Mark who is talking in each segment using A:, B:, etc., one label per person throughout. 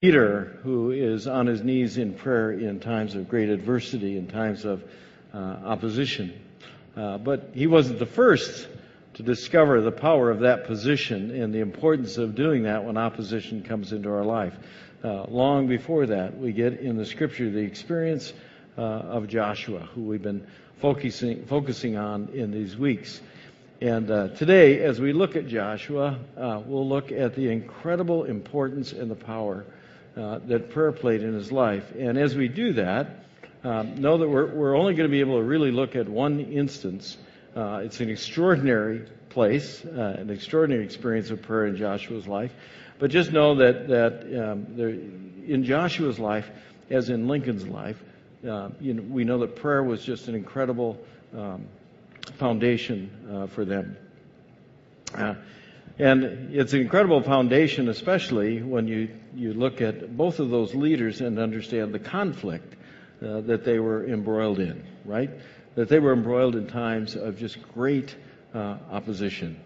A: Peter, who is on his knees in prayer in times of great adversity, in times of uh, opposition. Uh, but he wasn't the first to discover the power of that position and the importance of doing that when opposition comes into our life. Uh, long before that, we get in the scripture the experience uh, of Joshua, who we've been focusing, focusing on in these weeks. And uh, today, as we look at Joshua, uh, we'll look at the incredible importance and the power uh, that prayer played in his life. And as we do that, uh, know that we're, we're only going to be able to really look at one instance. Uh, it's an extraordinary place, uh, an extraordinary experience of prayer in Joshua's life. But just know that, that um, there, in Joshua's life, as in Lincoln's life, uh, you know, we know that prayer was just an incredible um, foundation uh, for them. And it's an incredible foundation, especially when you, you look at both of those leaders and understand the conflict uh, that they were embroiled in, right? That they were embroiled in times of just great uh, opposition.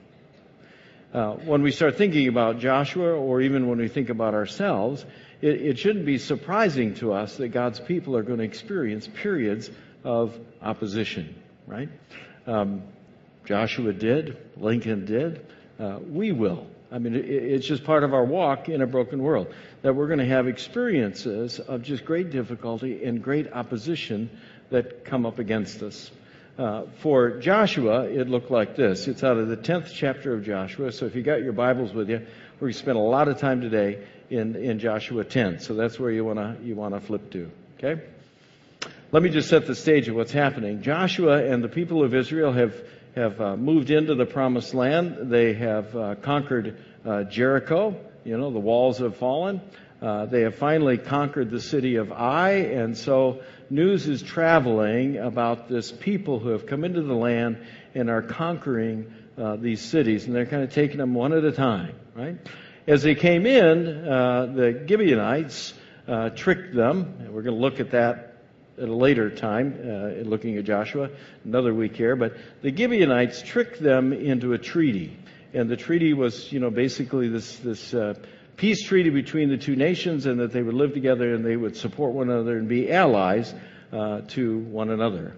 A: Uh, when we start thinking about Joshua, or even when we think about ourselves, it, it shouldn't be surprising to us that God's people are going to experience periods of opposition, right? Um, Joshua did, Lincoln did. Uh, we will. I mean, it, it's just part of our walk in a broken world that we're going to have experiences of just great difficulty and great opposition that come up against us. Uh, for Joshua, it looked like this. It's out of the 10th chapter of Joshua. So if you got your Bibles with you, we're going to spend a lot of time today in, in Joshua 10. So that's where you want to you wanna flip to. Okay? Let me just set the stage of what's happening. Joshua and the people of Israel have have uh, moved into the promised land. They have uh, conquered uh, Jericho. You know, the walls have fallen. Uh, they have finally conquered the city of Ai, and so news is traveling about this people who have come into the land and are conquering uh, these cities, and they're kind of taking them one at a time, right? As they came in, uh, the Gibeonites tricked them, and we're going to look at that at a later time, uh, looking at Joshua, another week here, but the Gibeonites tricked them into a treaty. And the treaty was, you know, basically this, this uh, peace treaty between the two nations and that they would live together and they would support one another and be allies uh, to one another.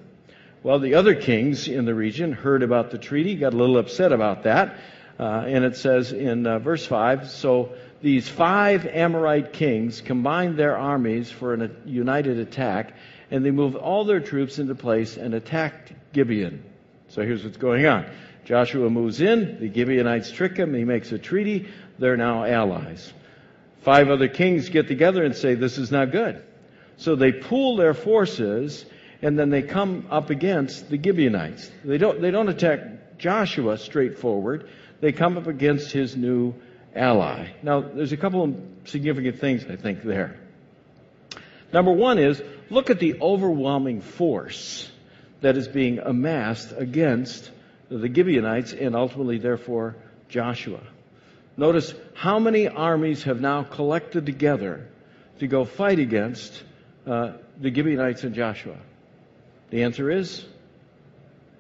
A: Well, the other kings in the region heard about the treaty, got a little upset about that. Uh, and it says in uh, verse 5 so these five Amorite kings combined their armies for a united attack and they moved all their troops into place and attacked Gibeon. So here's what's going on. Joshua moves in, the Gibeonites trick him, he makes a treaty, they're now allies. Five other kings get together and say, This is not good. So they pool their forces and then they come up against the Gibeonites. They don't, they don't attack Joshua straightforward, they come up against his new ally. Now, there's a couple of significant things I think there. Number one is look at the overwhelming force that is being amassed against the Gibeonites and ultimately, therefore, Joshua. Notice how many armies have now collected together to go fight against uh, the Gibeonites and Joshua? The answer is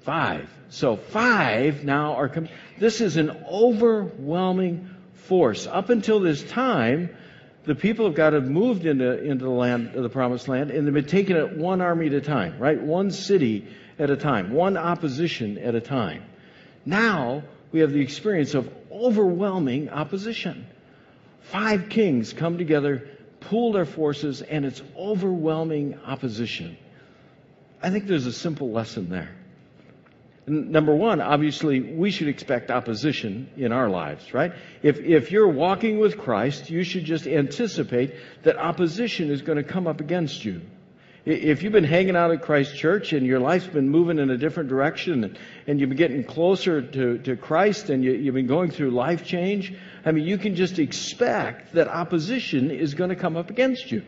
A: five. So five now are coming. This is an overwhelming force. Up until this time, the people of God have moved into, into the land of the promised land and they've been taking it one army at a time, right? One city at a time, one opposition at a time. Now we have the experience of overwhelming opposition. Five kings come together, pool their forces, and it's overwhelming opposition. I think there's a simple lesson there number one, obviously, we should expect opposition in our lives, right? If, if you're walking with Christ, you should just anticipate that opposition is going to come up against you. If you've been hanging out at Christ Church and your life's been moving in a different direction and, you've been getting closer to, to Christ and you, you've been going through life change, I mean, you can just expect that opposition is going to come up against you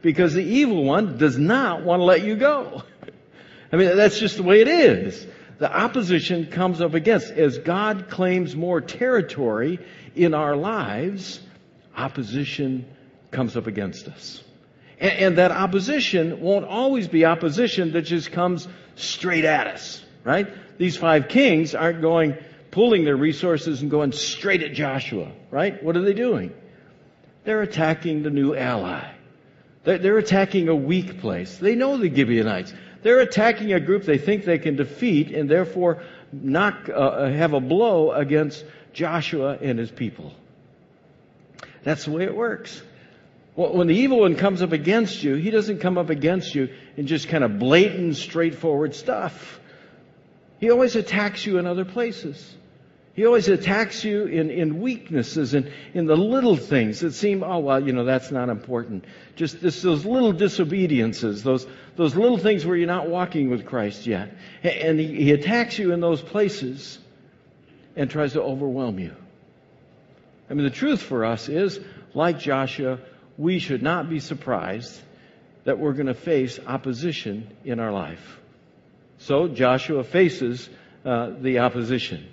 A: because the evil one does not want to let you go. I mean, that's just the way it is the opposition comes up against. As God claims more territory in our lives, opposition comes up against us. And, and, that opposition won't always be opposition that just comes straight at us, right? These five kings aren't going, pooling their resources and going straight at Joshua, right? What are they doing? They're attacking the new ally. they're attacking a weak place. They know the Gibeonites. They're attacking a group they think they can defeat and therefore knock, uh, uh, have a blow against Joshua and his people. That's the way it works. When the evil one comes up against you, he doesn't come up against you in just kind of blatant, straightforward stuff. He always attacks you in other places. He always attacks you in, in weaknesses and in the little things that seem, oh, well, you know, that's not important. Just this, those little disobediences, those, those little things where you're not walking with Christ yet. And he, he attacks you in those places and tries to overwhelm you. I mean, the truth for us is, like Joshua, we should not be surprised that we're going to face opposition in our life. So Joshua faces uh, the opposition.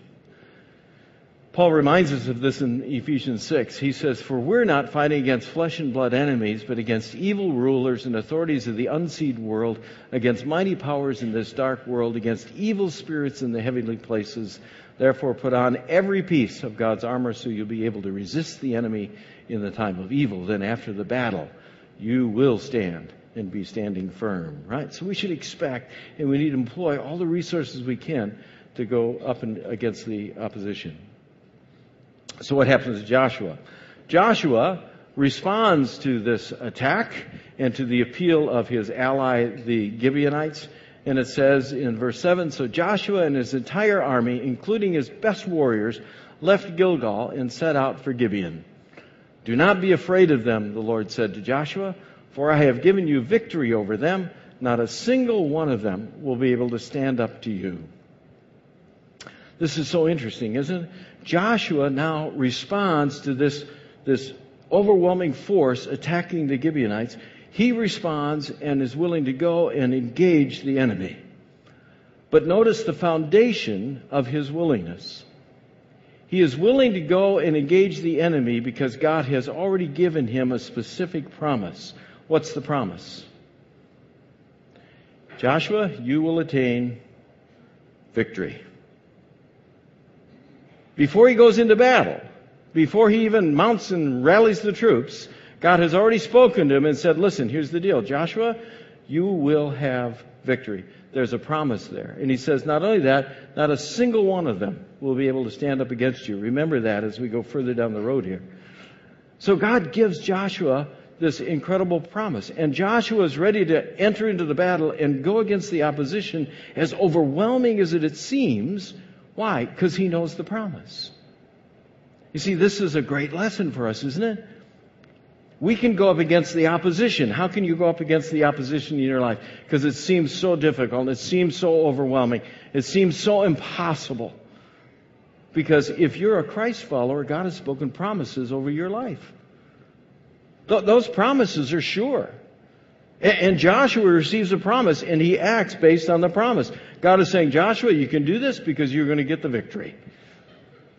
A: Paul reminds us of this in Ephesians 6. He says, For we're not fighting against flesh and blood enemies, but against evil rulers and authorities of the unseen world, against mighty powers in this dark world, against evil spirits in the heavenly places. Therefore, put on every piece of God's armor so you'll be able to resist the enemy in the time of evil. Then, after the battle, you will stand and be standing firm, right? So, we should expect and we need to employ all the resources we can to go up and against the opposition. So what happens to Joshua? Joshua responds to this attack and to the appeal of his ally, the Gibeonites. And it says in verse 7 So Joshua and his entire army, including his best warriors, left Gilgal and set out for Gibeon. Do not be afraid of them, the Lord said to Joshua, for I have given you victory over them. Not a single one of them will be able to stand up to you. This is so interesting, isn't it? Joshua now responds to this, this overwhelming force attacking the Gibeonites. He responds and is willing to go and engage the enemy. But notice the foundation of his willingness. He is willing to go and engage the enemy because God has already given him a specific promise. What's the promise? Joshua, you will attain victory. Before he goes into battle, before he even mounts and rallies the troops, God has already spoken to him and said, Listen, here's the deal, Joshua, you will have victory. There's a promise there. And he says, Not only that, not a single one of them will be able to stand up against you. Remember that as we go further down the road here. So God gives Joshua this incredible promise. And Joshua is ready to enter into the battle and go against the opposition, as overwhelming as it seems why? Because he knows the promise. You see, this is a great lesson for us, isn't it? We can go up against the opposition. How can you go up against the opposition in your life? Because it seems so difficult. It seems so overwhelming. It seems so impossible. Because if you're a Christ follower, God has spoken promises over your life. Th- those promises are sure. And Joshua receives a promise and he acts based on the promise. God is saying, Joshua, you can do this because you're going to get the victory.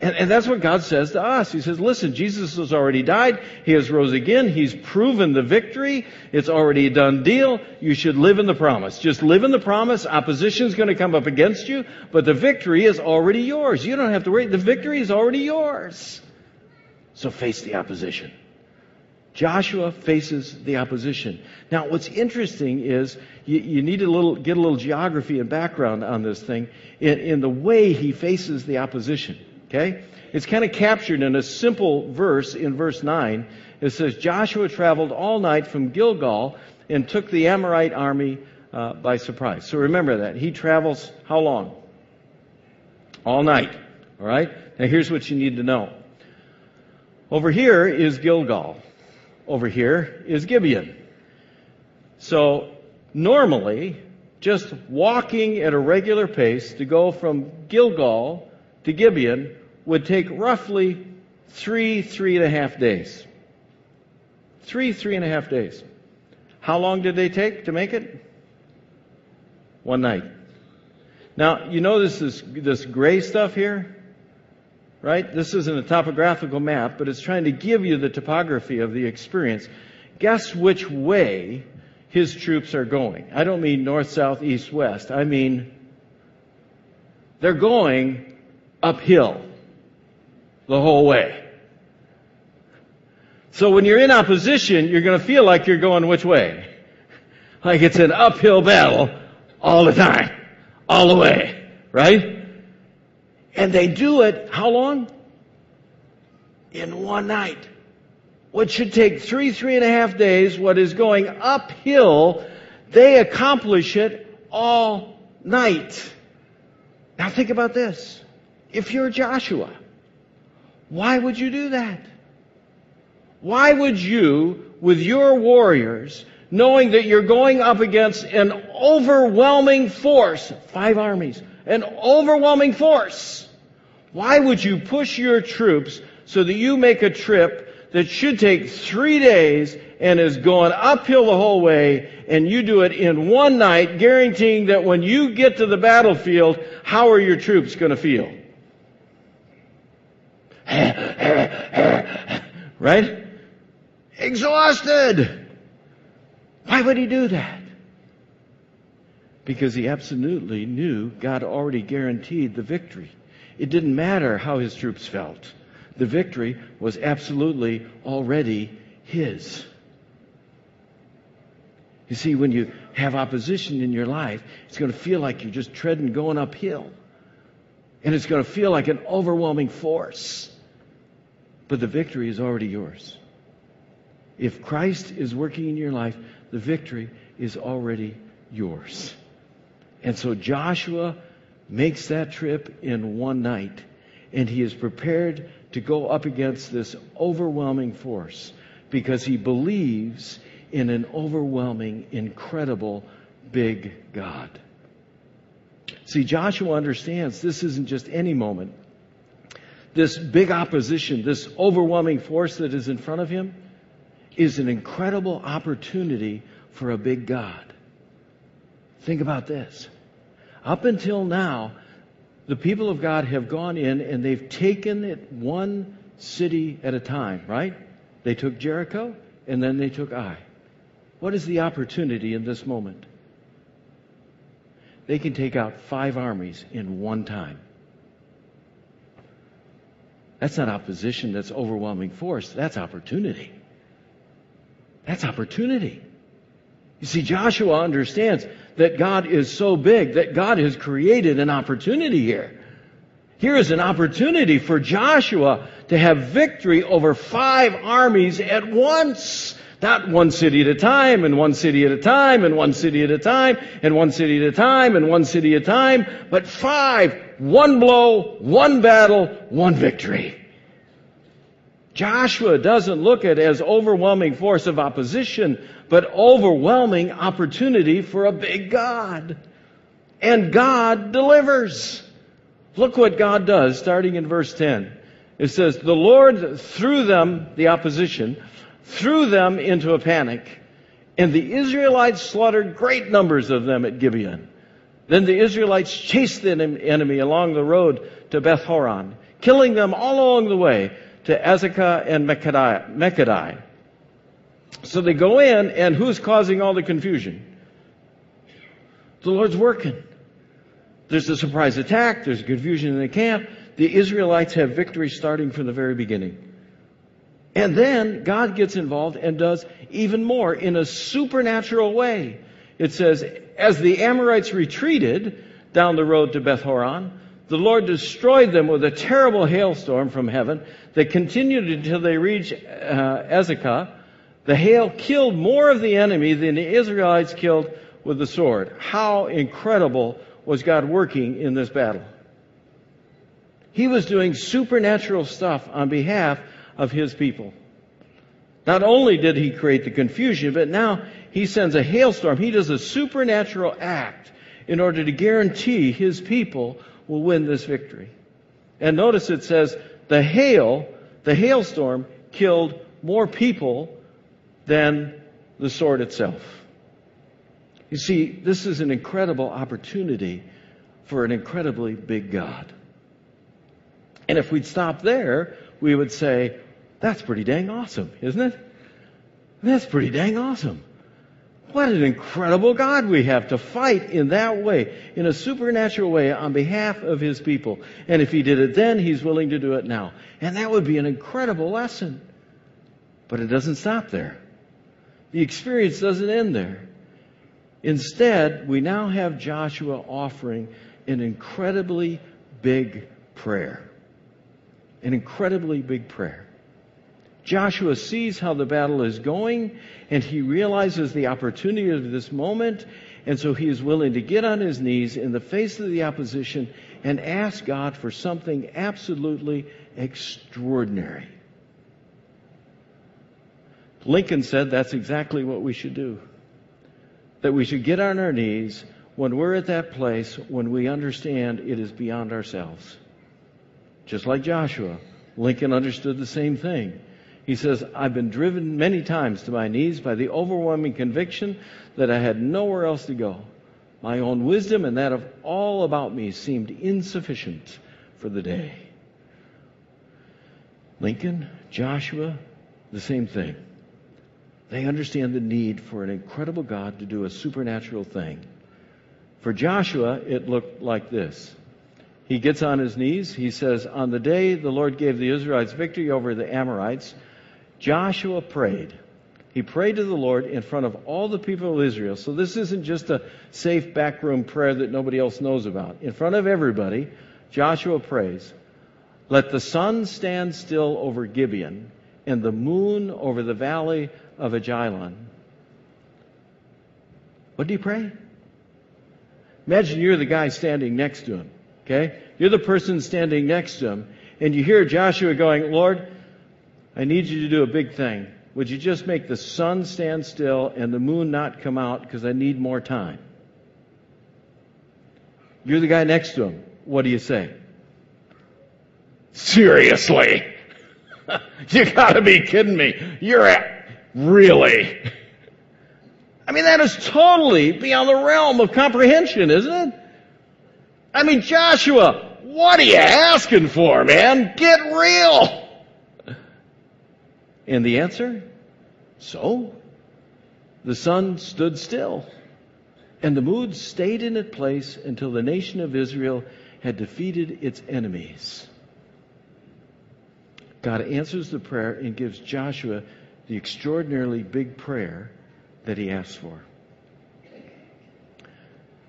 A: And, and, that's what God says to us. He says, listen, Jesus has already died. He has rose again. He's proven the victory. It's already a done deal. You should live in the promise. Just live in the promise. Opposition is going to come up against you, but the victory is already yours. You don't have to worry. The victory is already yours. So face the opposition. Joshua faces the opposition. Now, what's interesting is you, you need to little, get a little geography and background on this thing in, in the way he faces the opposition. Okay? It's kind of captured in a simple verse in verse 9. It says, Joshua traveled all night from Gilgal and took the Amorite army uh, by surprise. So remember that. He travels how long? All night. All right? Now, here's what you need to know. Over here is Gilgal over here is Gibeon. So normally, just walking at a regular pace to go from Gilgal to Gibeon would take roughly three, three and a half days. Three, three and a half days. How long did they take to make it? One night. Now, you know this is this gray stuff here? right? This isn't a topographical map, but it's trying to give you the topography of the experience. Guess which way his troops are going. I don't mean north, south, east, west. I mean they're going uphill the whole way. So when you're in opposition, you're going to feel like you're going which way? Like it's an uphill battle all the time, all the way, right? And they do it, how long? In one night. What should take three, three and a half days, what is going uphill, they accomplish it all night. Now think about this. If you're Joshua, why would you do that? Why would you, with your warriors, knowing that you're going up against an overwhelming force, five armies, an overwhelming force. Why would you push your troops so that you make a trip that should take three days and is going uphill the whole way and you do it in one night, guaranteeing that when you get to the battlefield, how are your troops going to feel? right? Exhausted. Why would he do that? because he absolutely knew God already guaranteed the victory. It didn't matter how his troops felt, the victory was absolutely already his. You see, when you have opposition in your life, it's going to feel like you're just treading, going uphill. And it's going to feel like an overwhelming force. But the victory is already yours. If Christ is working in your life, the victory is already yours. And so Joshua makes that trip in one night, and he is prepared to go up against this overwhelming force because he believes in an overwhelming, incredible, big God. See, Joshua understands this isn't just any moment. This big opposition, this overwhelming force that is in front of him, is an incredible opportunity for a big God. Think about this. Up until now, the people of God have gone in and they've taken it one city at a time, right? They took Jericho and then they took Ai. What is the opportunity in this moment? They can take out five armies in one time. That's not opposition, that's overwhelming force. That's opportunity. That's opportunity. You see, Joshua understands that God is so big that God has created an opportunity here. Here is an opportunity for Joshua to have victory over five armies at once. Not one city at a time, and one city at a time, and one city at a time, and one city at a time, and one city at a time, but five, one blow, one battle, one victory. Joshua doesn't look at as overwhelming force of opposition, but overwhelming opportunity for a big God. And God delivers. Look what God does starting in verse 10. It says, The Lord threw them, the opposition, threw them into a panic, and the Israelites slaughtered great numbers of them at Gibeon. Then the Israelites chased the enemy along the road to Beth Horon, killing them all along the way to Azekah and Makkedah. So they go in, and who's causing all the confusion? The Lord's working. There's a surprise attack, there's confusion in the camp. The Israelites have victory starting from the very beginning. And then God gets involved and does even more in a supernatural way. It says, As the Amorites retreated down the road to Beth Horon, the Lord destroyed them with a terrible hailstorm from heaven they continued until they reached uh, Azekah. The hail killed more of the enemy than the Israelites killed with the sword. How incredible was God working in this battle? He was doing supernatural stuff on behalf of his people. Not only did he create the confusion, but now he sends a hailstorm. He does a supernatural act in order to guarantee his people will win this victory. And notice it says the hail, the hailstorm killed more people than the sword itself. You see, this is an incredible opportunity for an incredibly big God. And if we'd stop there, we would say, that's pretty dang awesome, isn't it? That's pretty dang awesome. What an incredible God we have to fight in that way, in a supernatural way on behalf of His people. And if He did it then, He's willing to do it now. And that would be an incredible lesson. But it doesn't stop there. The experience doesn't end there. Instead, we now have Joshua offering an incredibly big prayer. An incredibly big prayer. Joshua sees how the battle is going and he realizes the opportunity of this moment. And so he is willing to get on his knees in the face of the opposition and ask God for something absolutely extraordinary. Lincoln said that's exactly what we should do. That we should get on our knees when we're at that place when we understand it is beyond ourselves. Just like Joshua, Lincoln understood the same thing. He says, I've been driven many times to my knees by the overwhelming conviction that I had nowhere else to go. My own wisdom and that of all about me seemed insufficient for the day. Lincoln, Joshua, the same thing. They understand the need for an incredible God to do a supernatural thing. For Joshua, it looked like this. He gets on his knees. He says, On the day the Lord gave the Israelites victory over the Amorites, Joshua prayed. He prayed to the Lord in front of all the people of Israel. So this isn't just a safe backroom prayer that nobody else knows about. In front of everybody, Joshua prays, Let the sun stand still over Gibeon and the moon over the valley of Ajalon. What do you pray? Imagine you're the guy standing next to him, okay? You're the person standing next to him, and you hear Joshua going, Lord, I need you to do a big thing. Would you just make the sun stand still and the moon not come out because I need more time? You're the guy next to him. What do you say? Seriously? you gotta be kidding me. You're at, really? I mean, that is totally beyond the realm of comprehension, isn't it? I mean, Joshua, what are you asking for, man? Get real! And the answer? So? The sun stood still, and the moon stayed in its place until the nation of Israel had defeated its enemies. God answers the prayer and gives Joshua the extraordinarily big prayer that he asked for.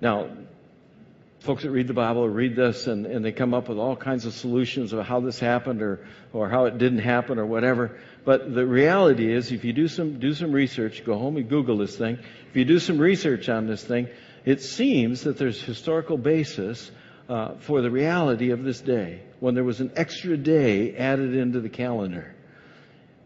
A: Now, folks that read the Bible read this and, and they come up with all kinds of solutions of how this happened or, or how it didn't happen or whatever. But the reality is if you do some, do some research, go home and Google this thing. If you do some research on this thing, it seems that there's historical basis uh, for the reality of this day when there was an extra day added into the calendar.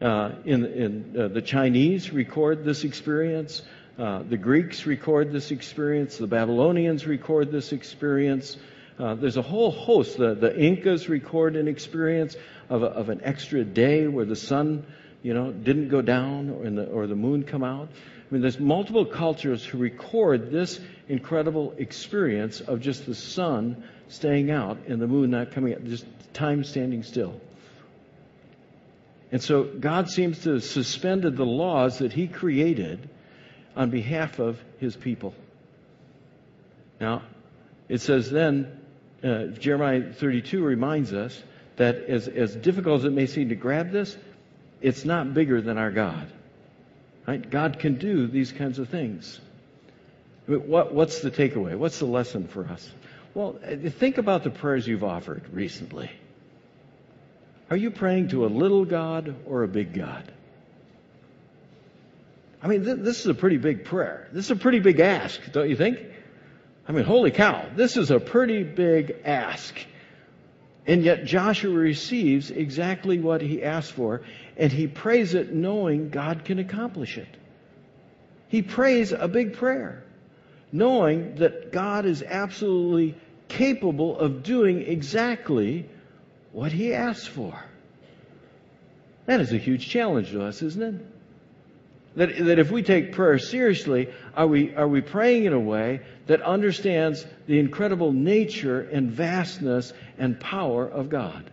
A: Uh, in, in uh, the Chinese record this experience. Uh, the Greeks record this experience, the Babylonians record this experience. Uh, there's a whole host. The, the Incas record an experience of, a, of an extra day where the sun, you know, didn't go down or, the, or the moon come out. I mean, there's multiple cultures who record this incredible experience of just the sun staying out and the moon not coming out, just time standing still. And so God seems to have suspended the laws that He created on behalf of his people. Now, it says then, uh, Jeremiah 32 reminds us that as, as difficult as it may seem to grab this, it's not bigger than our God. Right? God can do these kinds of things. But what, what's the takeaway? What's the lesson for us? Well, uh, think about the prayers you've offered recently. Are you praying to a little God or a big God? I mean, th- this is a pretty big prayer. This is a pretty big ask, don't you think? I mean, holy cow, this is a pretty big ask. And yet Joshua receives exactly what he asked for, and he prays it knowing God can accomplish it. He prays a big prayer, knowing that God is absolutely capable of doing exactly what he asks for. That is a huge challenge to us, isn't it? That, that if we take prayer seriously, are we, are we praying in a way that understands the incredible nature and vastness and power of God?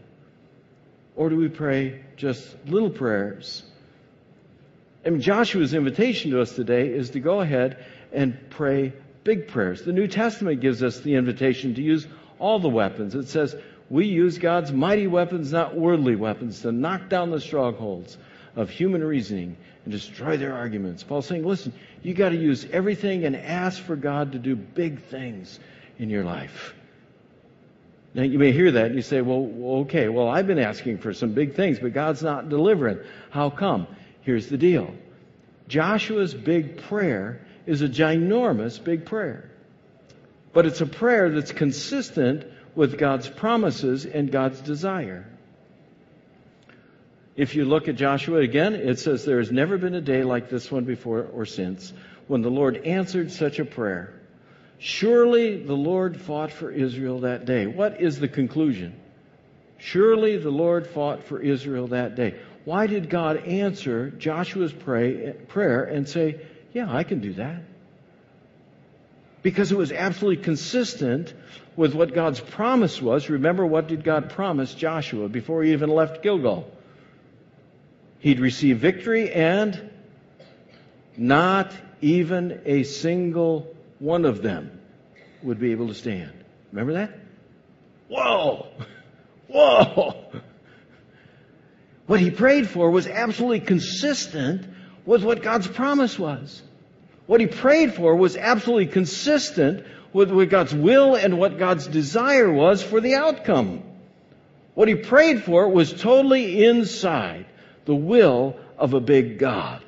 A: Or do we pray just little prayers? I mean, Joshua's invitation to us today is to go ahead and pray big prayers. The New Testament gives us the invitation to use all the weapons. It says, we use God's mighty weapons, not worldly weapons, to knock down the strongholds of human reasoning and destroy their arguments. Paul's saying, listen, you got to use everything and ask for God to do big things in your life. Now, you may hear that and you say, well, okay, well, I've been asking for some big things, but God's not delivering. How come? Here's the deal Joshua's big prayer is a ginormous big prayer, but it's a prayer that's consistent with God's promises and God's desire. If you look at Joshua again, it says, There has never been a day like this one before or since when the Lord answered such a prayer. Surely the Lord fought for Israel that day. What is the conclusion? Surely the Lord fought for Israel that day. Why did God answer Joshua's pray, prayer and say, Yeah, I can do that? Because it was absolutely consistent with what God's promise was. Remember, what did God promise Joshua before he even left Gilgal? He'd receive victory and not even a single one of them would be able to stand. Remember that? Whoa! Whoa! What he prayed for was absolutely consistent with what God's promise was. What he prayed for was absolutely consistent with what God's will and what God's desire was for the outcome. What he prayed for was totally inside the will of a big God.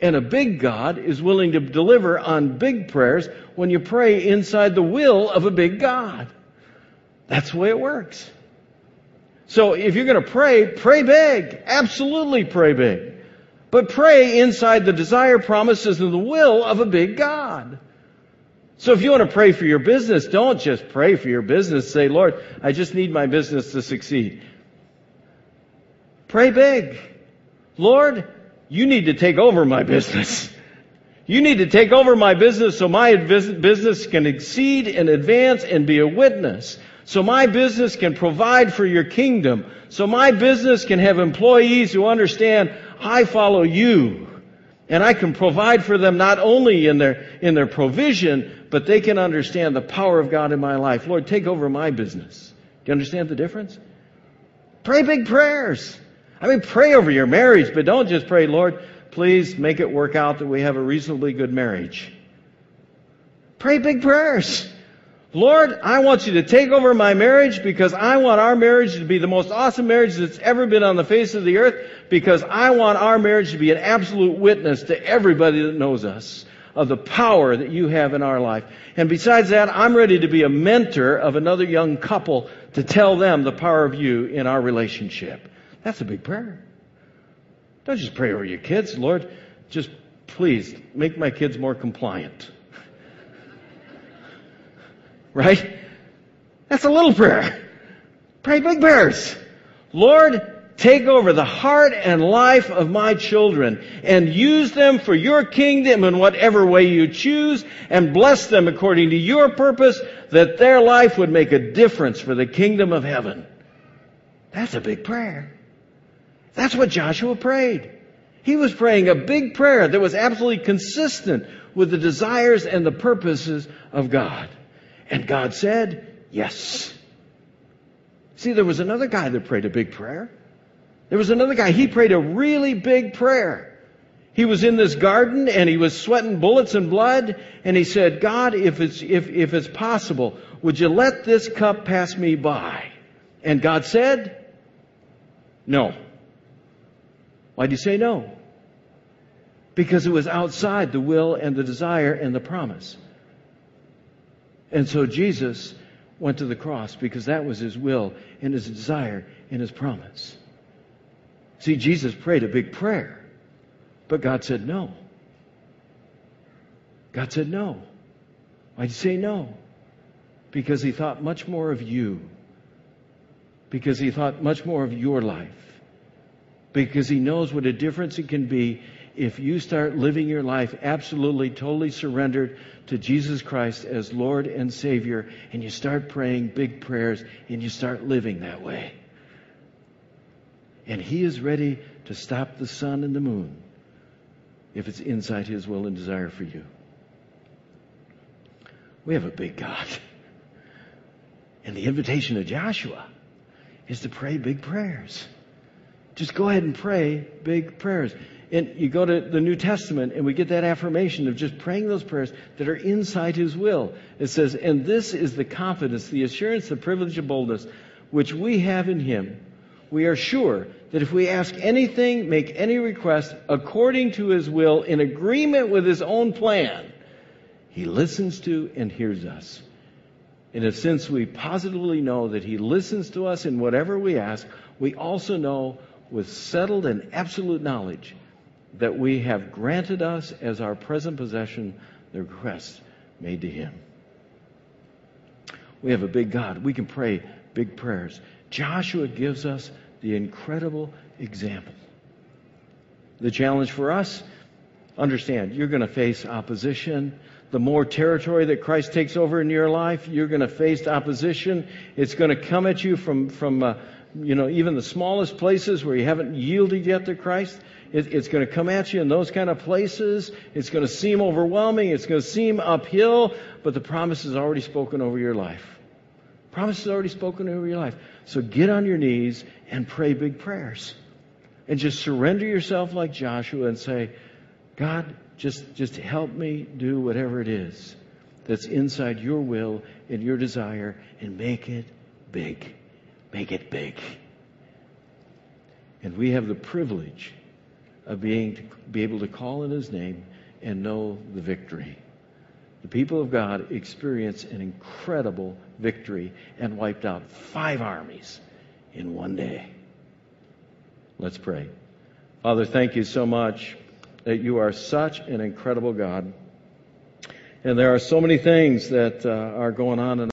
A: And a big God is willing to deliver on big prayers when you pray inside the will of a big God. That's the way it works. So if you're going to pray, pray big. Absolutely pray big. But pray inside the desire, promises, and the will of a big God. So if you want to pray for your business, don't just pray for your business. Say, Lord, I just need my business to succeed. Pray big. Lord, you need to take over my business. You need to take over my business so my business can exceed and advance and be a witness. So my business can provide for your kingdom. So my business can have employees who understand I follow you. And I can provide for them not only in their, in their provision, but they can understand the power of God in my life. Lord, take over my business. Do you understand the difference? Pray big prayers. I mean, pray over your marriage, but don't just pray, Lord, please make it work out that we have a reasonably good marriage. Pray big prayers. Lord, I want you to take over my marriage because I want our marriage to be the most awesome marriage that's ever been on the face of the earth because I want our marriage to be an absolute witness to everybody that knows us of the power that you have in our life. And besides that, I'm ready to be a mentor of another young couple to tell them the power of you in our relationship. That's a big prayer. Don't just pray over your kids. Lord, just please make my kids more compliant. right? That's a little prayer. Pray big prayers. Lord, take over the heart and life of my children and use them for your kingdom in whatever way you choose and bless them according to your purpose that their life would make a difference for the kingdom of heaven. That's a big prayer. That's what Joshua prayed. He was praying a big prayer that was absolutely consistent with the desires and the purposes of God. And God said, Yes. See, there was another guy that prayed a big prayer. There was another guy, he prayed a really big prayer. He was in this garden and he was sweating bullets and blood, and he said, God, if it's, if, if it's possible, would you let this cup pass me by? And God said, No why do you say no? Because it was outside the will and the desire and the promise. And so Jesus went to the cross because that was his will and his desire and his promise. See, Jesus prayed a big prayer, but God said no. God said no. Why'd you say no? Because he thought much more of you, because he thought much more of your life because he knows what a difference it can be if you start living your life absolutely, totally surrendered to Jesus Christ as Lord and Savior, and you start praying big prayers and you start living that way. And He is ready to stop the sun and the moon if it's inside His will and desire for you. We have a big God. And the invitation of Joshua is to pray big prayers. Just go ahead and pray big prayers. And you go to the New Testament and we get that affirmation of just praying those prayers that are inside His will. It says, And this is the confidence, the assurance, the privilege of boldness which we have in Him. We are sure that if we ask anything, make any request according to His will, in agreement with His own plan, He listens to and hears us. And since we positively know that He listens to us in whatever we ask, we also know with settled and absolute knowledge that we have granted us as our present possession the request made to Him. We have a big God. We can pray big prayers. Joshua gives us the incredible example. The challenge for us understand, you're going to face opposition. The more territory that Christ takes over in your life, you're going to face opposition. It's going to come at you from, from uh, you know, even the smallest places where you haven't yielded yet to Christ, it, it's going to come at you in those kind of places. It's going to seem overwhelming. It's going to seem uphill, but the promise is already spoken over your life. Promise is already spoken over your life. So get on your knees and pray big prayers. And just surrender yourself like Joshua and say, God, just, just help me do whatever it is that's inside your will and your desire and make it big make it big. And we have the privilege of being to be able to call in his name and know the victory. The people of God experienced an incredible victory and wiped out five armies in one day. Let's pray. Father, thank you so much that you are such an incredible God. And there are so many things that uh, are going on in